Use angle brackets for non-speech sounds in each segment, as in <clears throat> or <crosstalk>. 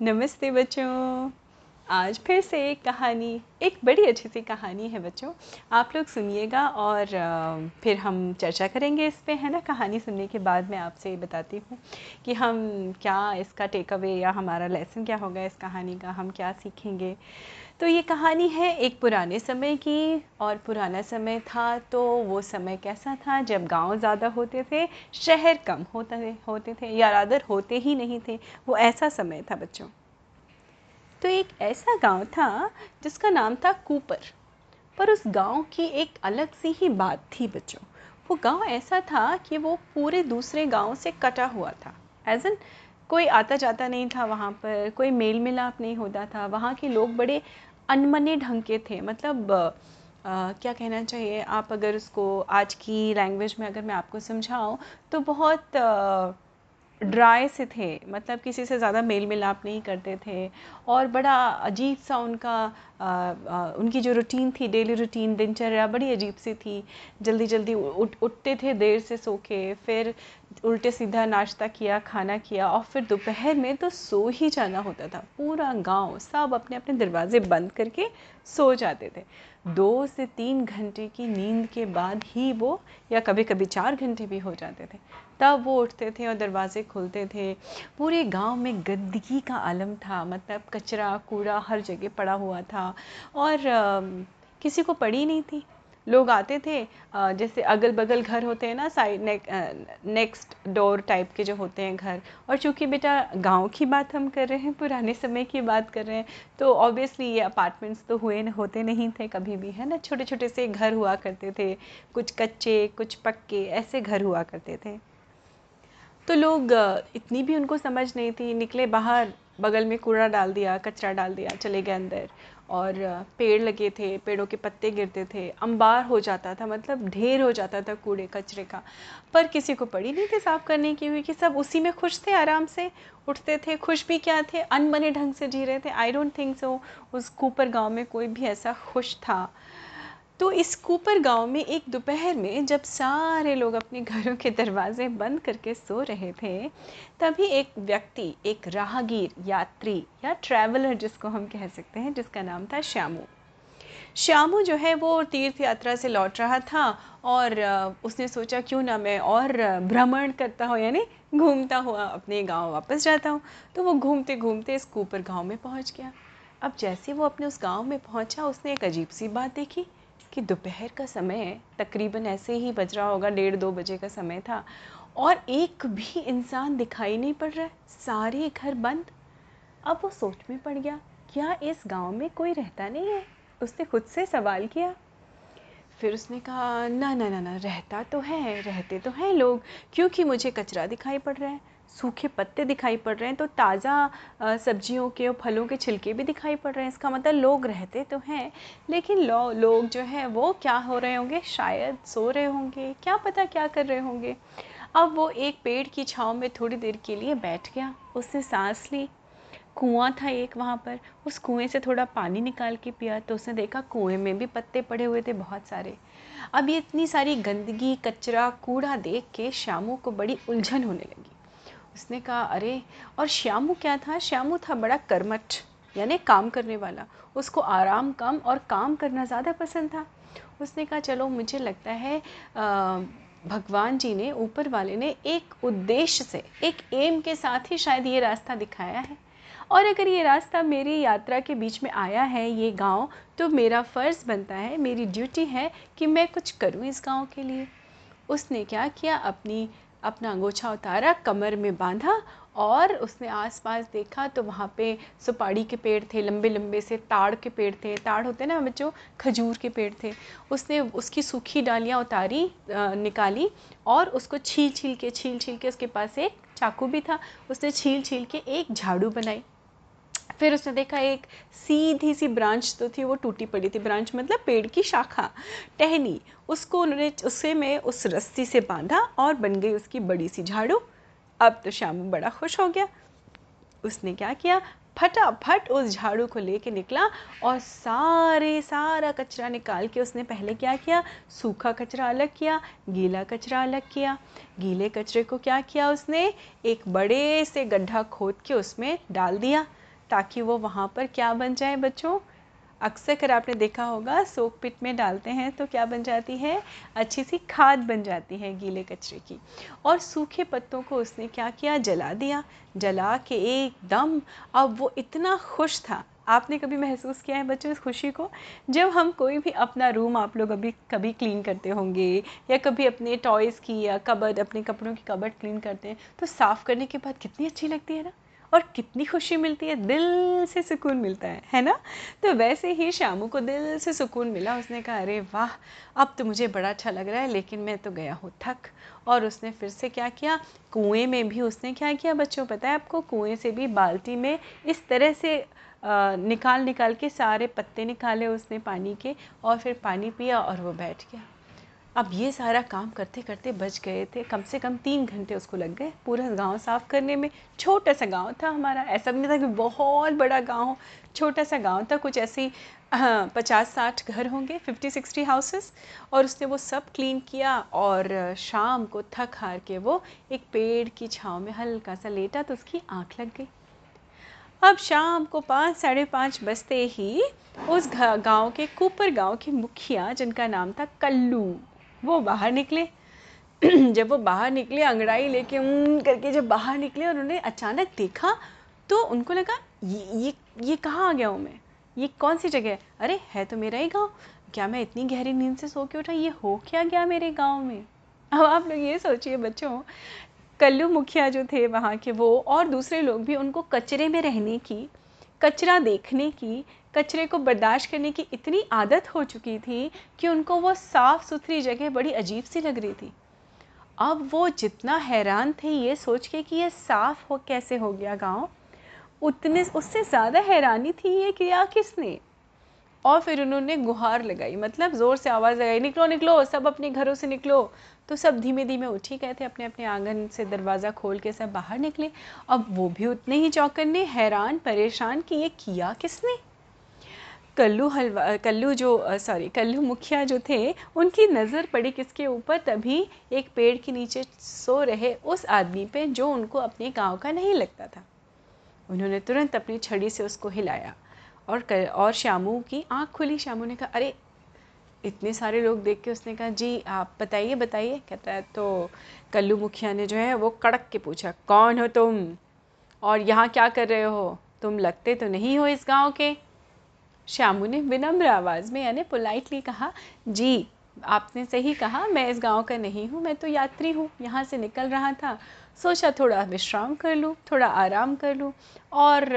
नमस्ते बच्चों। आज फिर से एक कहानी, एक बड़ी अच्छी सी कहानी है बच्चों। आप लोग सुनिएगा और फिर हम चर्चा करेंगे इस पर है ना? कहानी सुनने के बाद मैं आपसे बताती हूँ कि हम क्या इसका टेक अवे या हमारा लेसन क्या होगा इस कहानी का, हम क्या सीखेंगे। तो ये कहानी है एक पुराने समय की और पुराना समय था तो वो समय कैसा था? जब गाँव ज़्यादा होते थे, शहर कम होते होते थे या रादर होते ही नहीं थे, वो ऐसा समय था बच्चों। तो एक ऐसा गाँव था जिसका नाम था कूपर। पर उस गाँव की एक अलग सी ही बात थी बच्चों। वो गाँव ऐसा था कि वो पूरे दूसरे गाँव से कटा हुआ था। एज एन कोई आता जाता नहीं था वहाँ पर कोई मेल मिलाप नहीं होता था। वहाँ के लोग बड़े अनमने ढंग के थे। मतलब आ, क्या कहना चाहिए? आप अगर उसको आज की लैंग्वेज में अगर मैं आपको समझाऊँ तो बहुत ड्राई से थे मतलब किसी से ज़्यादा मेल मिलाप नहीं करते थे और बड़ा अजीब सा उनका आ, आ, उनकी जो रूटीन थी डेली रूटीन दिनचर्या बड़ी अजीब सी थी। जल्दी जल्दी उठ उठते थे देर से सो के फिर उल्टे सीधा नाश्ता किया खाना किया और फिर दोपहर में तो सो ही जाना होता था। पूरा गाँव सब अपने अपने दरवाजे बंद करके सो जाते थे। दो से तीन घंटे की नींद के बाद ही वो या कभी कभी चार घंटे भी हो जाते थे। तब वो उठते थे और दरवाजे खुलते थे। पूरे गाँव में गंदगी का आलम था मतलब कचरा कूड़ा हर जगह पड़ा हुआ था और किसी को पड़ी नहीं थी। लोग आते थे जैसे अगल बगल घर होते हैं ना side next, next door type के जो होते हैं घर। और चूँकि बेटा गाँव की बात हम कर रहे हैं पुराने समय की बात कर रहे हैं तो ऑब्वियसली ये अपार्टमेंट्स तो हुए होते नहीं थे कभी भी है ना? छोटे छोटे से घर हुआ करते थे कुछ कच्चे कुछ पक्के ऐसे घर हुआ करते थे। तो लोग इतनी भी उनको समझ नहीं थी, निकले बाहर, बगल में कूड़ा डाल दिया, कचरा डाल दिया, चले गए अंदर। और पेड़ लगे थे, पेड़ों के पत्ते गिरते थे, अंबार हो जाता था मतलब ढेर हो जाता था कूड़े, कचरे का। पर किसी को पड़ी नहीं थी साफ़ करने की हुई कि सब उसी में खुश थे, आराम से उठते थे, खुश भी क्या थे, अनबने ढंग से जी रहे थे। आई डोंट थिंक सो उस कूपर गाँव में कोई भी ऐसा खुश था। तो इस कूपर गाँव में एक दोपहर में जब सारे लोग अपने घरों के दरवाजे बंद करके सो रहे थे, तभी एक व्यक्ति, एक राहगीर यात्री या ट्रैवलर जिसको हम कह सकते हैं, जिसका नाम था श्यामू। श्यामू जो है वो तीर्थ यात्रा से लौट रहा था और उसने सोचा, क्यों ना मैं और भ्रमण करता हूँ, यानी घूमता हुआ अपने गाँव वापस जाता हूँ। तो वो घूमते घूमते इस कूपर गाँव में पहुँच गया। अब जैसे वो अपने उस गाँव में पहुँचा, उसने एक अजीब सी बात देखी। कि दोपहर का समय तकरीबन ऐसे ही बज रहा होगा, डेढ़ दो बजे का समय था और एक भी इंसान दिखाई नहीं पड़ रहा है। सारे घर बंद। अब वो सोच में पड़ गया, क्या इस गाँव में कोई रहता नहीं है? उसने खुद से सवाल किया। फिर उसने कहा, ना ना ना ना, रहता तो है, रहते तो हैं लोग, क्योंकि मुझे कचरा दिखाई पड़ रहा है। सूखे पत्ते दिखाई पड़ रहे हैं तो ताज़ा सब्जियों के और फलों के छिलके भी दिखाई पड़ रहे हैं। इसका मतलब लोग रहते तो हैं लेकिन लो, लोग जो है वो क्या हो रहे होंगे? शायद सो रहे होंगे। क्या पता क्या कर रहे होंगे? अब वो एक पेड़ की छाँव में थोड़ी देर के लिए बैठ गया। उसने सांस ली। कुआँ था एक वहाँ पर। उस कुएँ से थोड़ा पानी निकाल के पिया तो उसने देखा कुएँ में भी पत्ते पड़े हुए थे बहुत सारे। अब ये इतनी सारी गंदगी कचरा कूड़ा देख के शामू को बड़ी उलझन होने लगी। उसने कहा अरे और श्यामू क्या था? श्यामू था बड़ा कर्मठ यानी काम करने वाला। उसको आराम कम और काम करना ज़्यादा पसंद था। उसने कहा चलो मुझे लगता है आ, भगवान जी ने ऊपर वाले ने एक उद्देश्य से एक एम के साथ ही शायद ये रास्ता दिखाया है। और अगर ये रास्ता मेरी यात्रा के बीच में आया है ये गाँव तो मेरा फ़र्ज़ बनता है मेरी ड्यूटी है कि मैं कुछ करूँ इस गाँव के लिए। उसने क्या किया? अपनी अपना अंगोछा उतारा, कमर में बांधा और उसने आसपास देखा तो वहाँ पे सुपाड़ी के पेड़ थे लंबे लंबे से ताड़ के पेड़ थे। ताड़ होते ना बच्चों? खजूर के पेड़ थे। उसने उसकी सूखी डालियाँ उतारी निकाली और उसको छील छील के छील छील के उसके पास एक चाकू भी था। उसने छील छील के एक झाड़ू बनाई। फिर उसने देखा एक सीधी सी ब्रांच तो थी, वो टूटी पड़ी थी ब्रांच मतलब पेड़ की शाखा, टहनी। उसको उन्होंने उसे में उस रस्सी से बांधा और बन गई उसकी बड़ी सी झाड़ू। अब तो श्यामू बड़ा खुश हो गया। उसने क्या किया? फटाफट उस झाड़ू को लेके निकला और सारे, सारा कचरा निकाल के उसने पहले क्या किया? सूखा कचरा अलग किया, गीला कचरा अलग किया। गीले कचरे को क्या किया उसने? एक बड़े से गड्ढा खोद के उसमें डाल दिया। ताकि वो वहाँ पर क्या बन जाए बच्चों? अक्सर कर आपने देखा होगा सोक पिट में डालते हैं तो क्या बन जाती है? अच्छी सी खाद बन जाती है गीले कचरे की। और सूखे पत्तों को उसने क्या किया? जला दिया। जला के एकदम, अब वो इतना खुश था। आपने कभी महसूस किया है बच्चों इस खुशी को? जब हम कोई भी अपना रूम आप लोग अभी कभी क्लीन करते होंगे या कभी अपने टॉयज़ की या कबर्ड अपने कपड़ों की कबर्ड क्लीन करते हैं तो साफ़ करने के बाद कितनी अच्छी लगती है ना? और कितनी खुशी मिलती है दिल से सुकून मिलता है है ना? तो वैसे ही शामू को दिल से सुकून मिला उसने कहा अरे वाह अब तो मुझे बड़ा अच्छा लग रहा है लेकिन मैं तो गया हूँ थक। और उसने फिर से क्या किया? कुएँ में भी उसने क्या किया बच्चों पता है आपको? कुएँ से भी बाल्टी में इस तरह से आ, निकाल निकाल के सारे पत्ते निकाले उसने पानी के और फिर पानी पिया और वो बैठ गया। अब ये सारा काम करते करते बच गए थे। कम से कम तीन घंटे उसको लग गए। पूरा गाँव साफ़ करने में। छोटा सा गाँव था हमारा। ऐसा भी नहीं था कि बहुत बड़ा गाँव छोटा सा गाँव था। कुछ ऐसी पचास साठ घर होंगे फिफ्टी सिक्सटी हाउसेस और उसने वो सब क्लीन किया और शाम को थक हार के वो एक पेड़ की छाँव में हल्का सा लेटा तो उसकी आँख लग गई। अब शाम को पाँच, साढ़े पाँच बजते ही उस गाँव के, कुपर गाँव के मुखिया जिनका नाम था कल्लू वो बाहर निकले। <clears throat> जब वो बाहर निकले, अंगड़ाई लेके करके जब बाहर निकले और उन्होंने अचानक देखा तो उनको लगा, ये ये ये कहाँ आ गया हूँ मैं? ये कौन सी जगह है? अरे, है तो मेरा ही गाँव। क्या मैं इतनी गहरी नींद से सो के उठा? ये हो क्या गया मेरे गाँव में? <laughs> अब आप लोग ये सोचिए बच्चों, कल्लू मुखिया जो थे वहाँ के वो और दूसरे लोग भी उनको कचरे में रहने की, कचरा देखने की कचरे को बर्दाश्त करने की इतनी आदत हो चुकी थी कि उनको वो साफ़ सुथरी जगह बड़ी अजीब सी लग रही थी। अब वो जितना हैरान थे ये सोच के कि ये साफ़ हो, कैसे हो गया गाँव, उतने, उससे ज़्यादा हैरानी थी ये किया किसने? और फिर उन्होंने गुहार लगाई मतलब ज़ोर से आवाज़ लगाई, निकलो निकलो, सब अपने घरों से निकलो। तो सब धीमे धीमे उठ ही गए थे अपने अपने आँगन से दरवाज़ा खोल के सब बाहर निकले। अब वो भी उतने ही चौकन्ने हैरान, परेशान कि ये किया किसने? कल्लू हलवा कल्लू जो सॉरी कल्लू मुखिया जो थे उनकी नज़र पड़ी किसके ऊपर तभी एक पेड़ के नीचे सो रहे उस आदमी पे जो उनको अपने गाँव का नहीं लगता था। उन्होंने तुरंत अपनी छड़ी से उसको हिलाया और कर, और श्यामू की आँख खुली। श्यामू ने कहा अरे इतने सारे लोग देख के उसने कहा जी आप बताइए बताइए। कहता है तो कल्लू मुखिया ने जो है वो कड़क के पूछा कौन हो तुम? और यहाँ क्या कर रहे हो? तुम लगते तो नहीं हो इस गाँव के? श्यामू ने विनम्र आवाज़ में यानी पोलाइटली कहा, जी, आपने सही कहा, मैं इस गाँव का नहीं हूँ, मैं तो यात्री हूँ, यहाँ से निकल रहा था। सोचा थोड़ा विश्राम कर लूँ, थोड़ा आराम कर लूँ और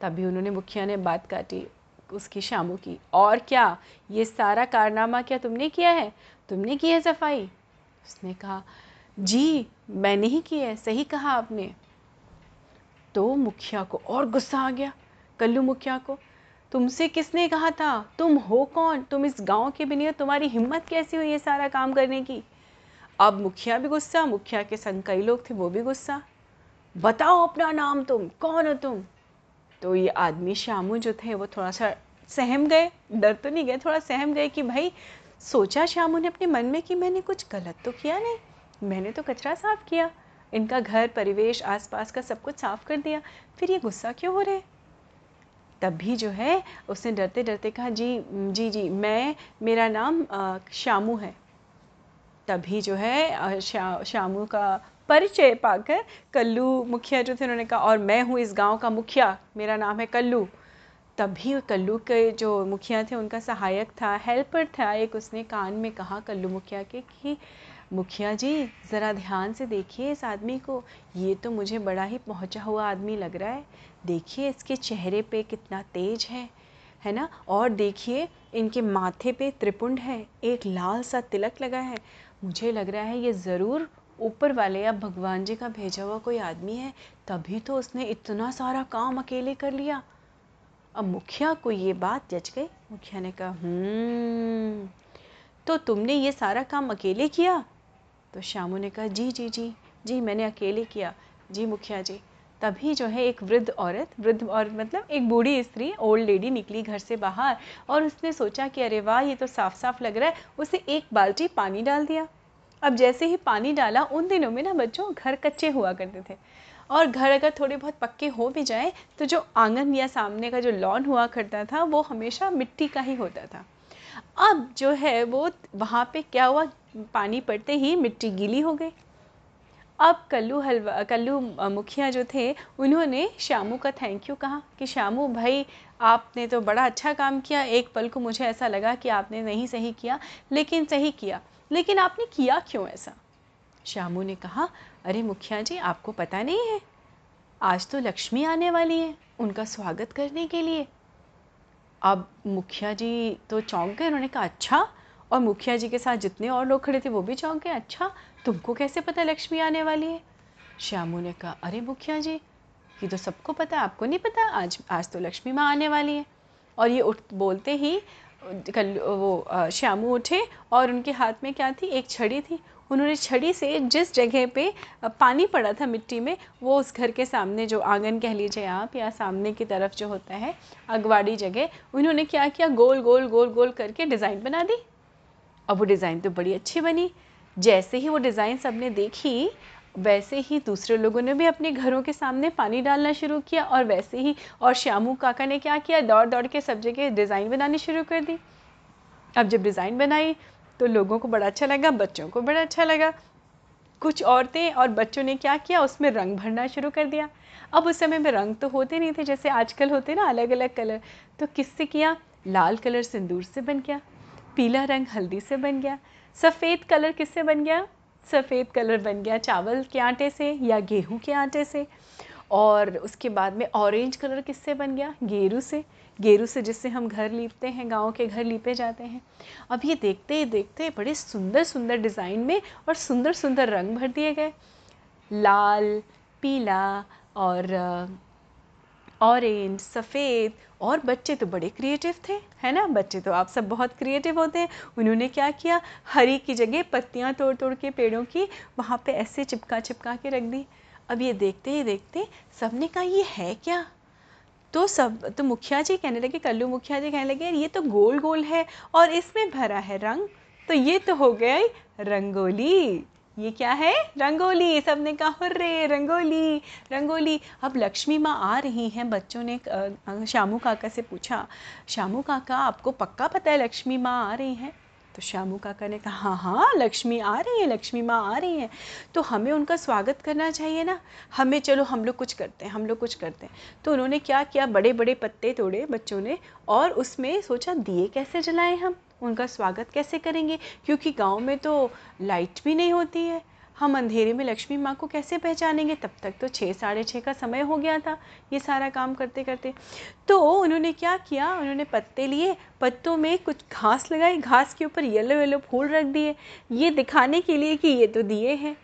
तभी उन्होंने मुखिया ने बात काटी उसकी शामू की, और क्या, ये सारा कारनामा क्या तुमने किया है? तुमने की है सफ़ाई? उसने कहा, जी मैंने ही की है, सही कहा आपने। तो मुखिया को और गुस्सा आ गया, कल्लू मुखिया को। तुमसे किसने कहा था? तुम हो कौन? तुम इस गाँव के भी नहीं हो तुम्हारी हिम्मत कैसी हुई ये सारा काम करने की? अब मुखिया भी गुस्सा, मुखिया के संग कई लोग थे, वो भी गुस्सा। बताओ अपना नाम तुम, कौन हो तुम? तो ये आदमी श्यामू जो थे, वो थोड़ा सा सहम गए, डर तो नहीं गए, थोड़ा सहम गए कि भाई, सोचा श्यामू ने अपने मन में कि मैंने कुछ गलत तो किया नहीं? मैंने तो कचरा साफ़ किया। इनका घर, परिवेश, आसपास का सब कुछ साफ़ कर दिया। फिर ये गुस्सा क्यों हो रहे? तभी जो है उसने डरते डरते कहा जी जी जी मैं मेरा नाम शामू है। तभी जो है शा, शामू का परिचय पाकर कल्लू मुखिया जो थे उन्होंने कहा और मैं हूँ इस गाँव का मुखिया मेरा नाम है कल्लू। तभी कल्लू के जो मुखिया थे, उनका सहायक था, हेल्पर था। एक उसने कान में कहा कल्लू मुखिया के कि, मुखिया जी, ज़रा ध्यान से देखिए इस आदमी को। ये तो मुझे बड़ा ही पहुँचा हुआ आदमी लग रहा है। देखिए इसके चेहरे पे कितना तेज है है ना? और देखिए इनके माथे पे त्रिपुंड है। एक लाल सा तिलक लगा है। मुझे लग रहा है ये ज़रूर ऊपर वाले या भगवान जी का भेजा हुआ कोई आदमी है। तभी तो उसने इतना सारा काम अकेले कर लिया। अब मुखिया को ये बात जच गई। मुखिया ने कहा हम्म तो तुमने ये सारा काम अकेले किया? तो श्यामू ने कहा, जी जी जी जी, मैंने अकेले किया। जी, मुखिया जी, तभी जो है एक वृद्ध औरत, वृद्ध और मतलब एक बूढ़ी स्त्री, ओल्ड लेडी निकली घर से बाहर और उसने सोचा कि, अरे वाह, ये तो साफ़ साफ़ लग रहा है। उसे एक बाल्टी पानी डाल दिया। अब जैसे ही पानी डाला, उन दिनों में ना बच्चों घर कच्चे हुआ करते थे। और घर अगर थोड़े बहुत पक्के हो भी जाए तो जो आँगन या सामने का जो लॉन हुआ करता था, वो हमेशा मिट्टी का ही होता था। अब जो है, वो वहाँ पे क्या हुआ? पानी पड़ते ही मिट्टी गीली हो गई। अब कल्लू हलवा, कल्लू मुखिया जो थे, उन्होंने श्यामू का थैंक यू कहा कि, श्यामू भाई, आपने तो बड़ा अच्छा काम किया। एक पल को मुझे ऐसा लगा कि आपने नहीं सही किया, लेकिन सही किया। लेकिन आपने किया क्यों ऐसा? श्यामू ने कहा अरे मुखिया जी, आपको पता नहीं है? आज तो लक्ष्मी आने वाली है उनका स्वागत करने के लिए। अब मुखिया जी तो चौंक गए, उन्होंने कहा अच्छा और मुखिया जी के साथ जितने और लोग खड़े थे वो भी चौंक गए? अच्छा तुमको कैसे पता लक्ष्मी आने वाली है? श्यामू ने कहा, अरे मुखिया जी, ये तो सबको पता है, आपको नहीं पता? आज आज तो लक्ष्मी माँ आने वाली है। और ये उठ, बोलते ही कल वो श्यामू उठे और उनके हाथ में क्या थी? एक छड़ी थी। उन्होंने छड़ी से जिस जगह पे पानी पड़ा था मिट्टी में, वो उस घर के सामने जो आँगन कह लीजिए आप, या सामने की तरफ़ जो होता है, अगवाड़ी जगह, उन्होंने क्या किया? गोल गोल गोल गोल करके डिज़ाइन बना दी। अब वो डिज़ाइन तो बड़ी अच्छी बनी। जैसे ही वो डिज़ाइन सबने देखी, वैसे ही दूसरे लोगों ने भी अपने घरों के सामने पानी डालना शुरू किया, और वैसे ही, और श्यामू काका ने क्या किया? दौड़ दौड़ के सब जगह डिज़ाइन बनानी शुरू कर दी। अब जब डिज़ाइन बनाई तो लोगों को बड़ा अच्छा लगा, बच्चों को बड़ा अच्छा लगा। कुछ औरतें और बच्चों ने क्या किया, उसमें रंग भरना शुरू कर दिया। अब उस समय में रंग तो होते नहीं थे, जैसे आजकल होते ना अलग अलग कलर। तो किससे किया? लाल कलर सिंदूर से बन गया, पीला रंग हल्दी से बन गया, सफ़ेद कलर किससे बन गया? सफ़ेद कलर बन गया चावल के आटे से या गेहूँ के आटे से। और उसके बाद में ऑरेंज कलर किससे बन गया? गेरू से। गेरू से जिससे हम घर लीपते हैं, गाँव के घर लीपे जाते हैं। अब ये देखते ही देखते बड़े सुंदर सुंदर डिज़ाइन में और सुंदर सुंदर रंग भर दिए गए। लाल, पीला और ऑरेंज सफ़ेद और बच्चे तो बड़े क्रिएटिव थे, है ना? बच्चे तो आप सब बहुत क्रिएटिव होते हैं। उन्होंने क्या किया? हरी की जगह पत्तियाँ तोड़ तोड़ के पेड़ों की वहाँ पे ऐसे चिपका चिपका के रख दी। अब ये देखते ही देखते सबने कहा, ये है क्या? तो सब तो मुखिया जी कहने लगे, कल्लू मुखिया जी कहने लगे, ये तो गोल गोल है और इसमें भरा है रंग तो ये तो हो गया रंगोली। ये क्या है? रंगोली। सबने कहा, हुर्रे, रंगोली रंगोली। अब लक्ष्मी माँ आ रही हैं, बच्चों ने श्यामू काका से पूछा, श्यामू काका, आपको पक्का पता है लक्ष्मी माँ आ रही हैं? तो श्यामू काका ने कहा हाँ हाँ लक्ष्मी आ रही है, लक्ष्मी माँ आ रही हैं। तो हमें उनका स्वागत करना चाहिए ना? हमें, चलो, हम लोग कुछ करते हैं, हम लोग कुछ करते हैं। तो उन्होंने क्या किया बड़े बड़े पत्ते तोड़े बच्चों ने और उसमें सोचा, दिए कैसे जलाएँ हम? उनका स्वागत कैसे करेंगे? क्योंकि गाँव में तो लाइट भी नहीं होती है। हम अंधेरे में लक्ष्मी माँ को कैसे पहचानेंगे? तब तक तो छः साढ़े छः का समय हो गया था, ये सारा काम करते करते। तो उन्होंने क्या किया? उन्होंने पत्ते लिए, पत्तों में कुछ घास लगाई, घास के ऊपर येलो येलो फूल रख दिए। ये दिखाने के लिए कि ये तो दिए हैं।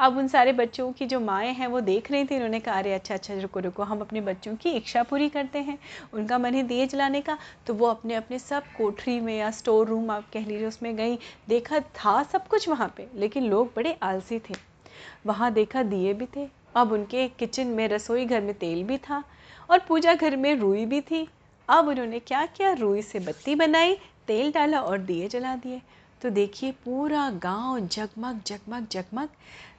अब उन सारे बच्चों की जो माएँ हैं, वो देख रही थी उन्होंने कहा, अरे अच्छा अच्छा रुको रुको, हम अपने बच्चों की इच्छा पूरी करते हैं, उनका मन है दिए जलाने का। तो वो अपने अपने सब कोठरी में या स्टोर रूम आप कह लीजिए, उसमें गई, देखा था सब कुछ वहाँ पर लेकिन लोग बड़े आलसी थे। वहाँ देखा दिए भी थे। अब उनके किचन में रसोई घर में तेल भी था और पूजा घर में रुई भी थी। अब उन्होंने क्या किया रुई से बत्ती बनाई, तेल डाला और दिए जला दिए। तो देखिए पूरा गाँव जगमग जगमग जगमग।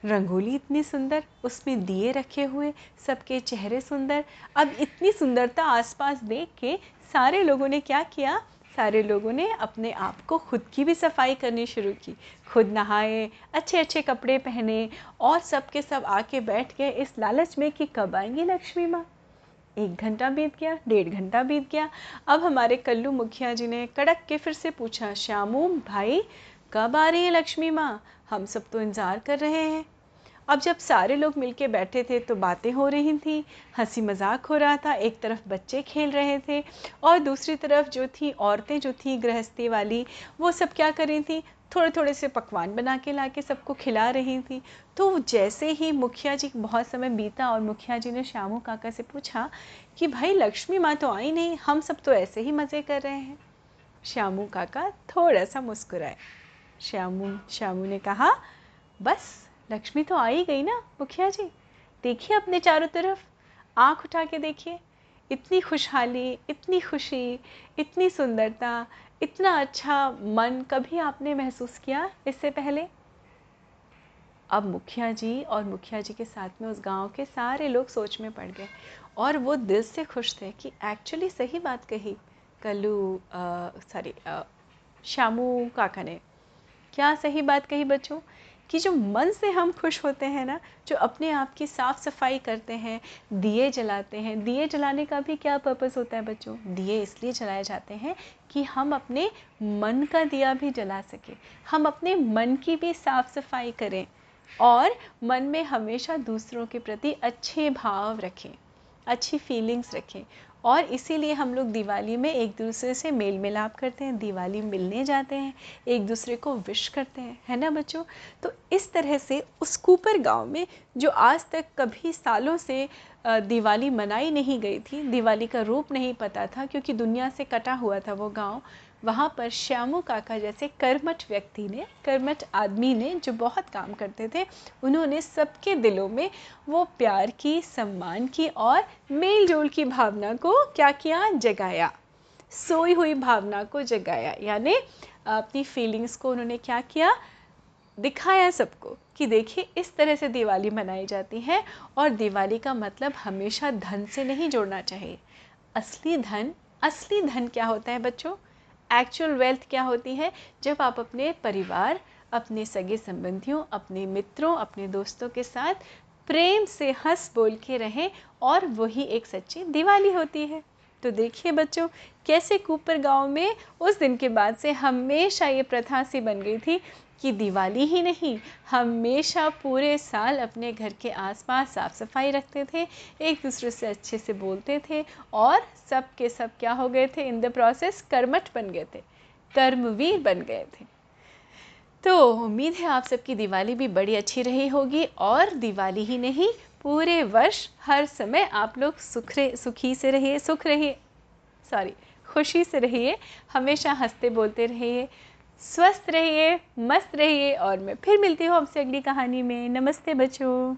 रंगोली इतनी सुंदर, उसमें दिए रखे हुए, सबके चेहरे सुंदर। अब इतनी सुंदरता आसपास देख के सारे लोगों ने क्या किया? सारे लोगों ने अपने आप को खुद की भी सफ़ाई करनी शुरू की। खुद नहाए अच्छे अच्छे कपड़े पहने और सब के सब आके बैठ गए इस लालच में कि कब आएँगी लक्ष्मी माँ? एक घंटा बीत गया, डेढ़ घंटा बीत गया। अब हमारे कल्लू मुखिया जी ने कड़क के फिर से पूछा, श्यामू, भाई, कब आ रही है लक्ष्मी माँ? हम सब तो इंतज़ार कर रहे हैं। अब जब सारे लोग मिलके बैठे थे तो बातें हो रही थी, हँसी मज़ाक हो रहा था, एक तरफ़ बच्चे खेल रहे थे और दूसरी तरफ़ जो थी औरतें, जो थी गृहस्थी वाली, वो सब क्या कर रही थी? थोड़े थोड़े से पकवान बना के ला के सबको खिला रही थी। तो जैसे ही मुखिया जी बहुत समय बीता और मुखिया जी ने श्यामू काका से पूछा कि, भाई, लक्ष्मी माँ तो आई नहीं, हम सब तो ऐसे ही मज़े कर रहे हैं? श्यामू काका थोड़ा सा मुस्कुराए। श्यामू श्यामू ने कहा, बस, लक्ष्मी तो आ ही गई ना, मुखिया जी। देखिए अपने चारों तरफ़। आँख उठा के देखिए। इतनी खुशहाली, इतनी खुशी, इतनी सुंदरता इतना अच्छा मन कभी आपने महसूस किया इससे पहले? अब मुखिया जी और मुखिया जी के साथ में उस गाँव के सारे लोग सोच में पड़ गए और वो दिल से खुश थे कि एक्चुअली सही बात कही। कल्लू सॉरी श्यामू काका ने। क्या सही बात कही बच्चों? कि जो मन से हम खुश होते हैं ना, जो अपने आप की साफ़ सफ़ाई करते हैं, दिए जलाते हैं। दिए जलाने का भी क्या पर्पस होता है बच्चों? दिए इसलिए जलाए जाते हैं कि हम अपने मन का दिया भी जला सकें। हम अपने मन की भी साफ़ सफ़ाई करें और मन में हमेशा दूसरों के प्रति अच्छे भाव रखें, अच्छी फीलिंग्स रखें। और इसीलिए हम लोग दिवाली में एक दूसरे से मेल मिलाप करते हैं, दिवाली मिलने जाते हैं, एक दूसरे को विश करते हैं, है ना बच्चों? तो इस तरह से उस कूपर गाँव में, जो आज तक कभी सालों से दिवाली मनाई नहीं गई थी, दिवाली का रूप नहीं पता था, क्योंकि दुनिया से कटा हुआ था वो गाँव वहाँ पर श्यामू काका जैसे कर्मठ व्यक्ति ने, कर्मठ आदमी ने जो बहुत काम करते थे, उन्होंने सबके दिलों में वो प्यार की, सम्मान की और मेल जोल की भावना को क्या किया? जगाया। सोई हुई भावना को जगाया। यानी अपनी फीलिंग्स को उन्होंने क्या किया? दिखाया सबको कि देखिए, इस तरह से दिवाली मनाई जाती है और दिवाली का मतलब हमेशा धन से नहीं जोड़ना चाहिए। असली धन असली धन क्या होता है बच्चों? एक्चुअल वेल्थ क्या होती है? जब आप अपने परिवार, अपने सगे संबंधियों, अपने मित्रों, अपने दोस्तों के साथ प्रेम से हंस बोल के रहें और वही एक सच्ची दिवाली होती है। तो देखिए बच्चों, कैसे कूपर गाँव में उस दिन के बाद से हमेशा ये प्रथा सी बन गई थी कि दिवाली ही नहीं, हमेशा पूरे साल अपने घर के आसपास साफ़ सफ़ाई रखते थे एक दूसरे से अच्छे से बोलते थे और सब के सब क्या हो गए थे इन द प्रोसेस कर्मठ बन गए थे, कर्मवीर बन गए थे। तो उम्मीद है आप सबकी दिवाली भी बड़ी अच्छी रही होगी और दिवाली ही नहीं पूरे वर्ष हर समय आप लोग सुख सुखी से रहिए, सुख रहिए सॉरी खुशी से रहिए, हमेशा हँसते बोलते रहिए, स्वस्थ रहिए, मस्त रहिए और मैं फिर मिलती हूँ आपसे अगली कहानी में। नमस्ते बच्चों।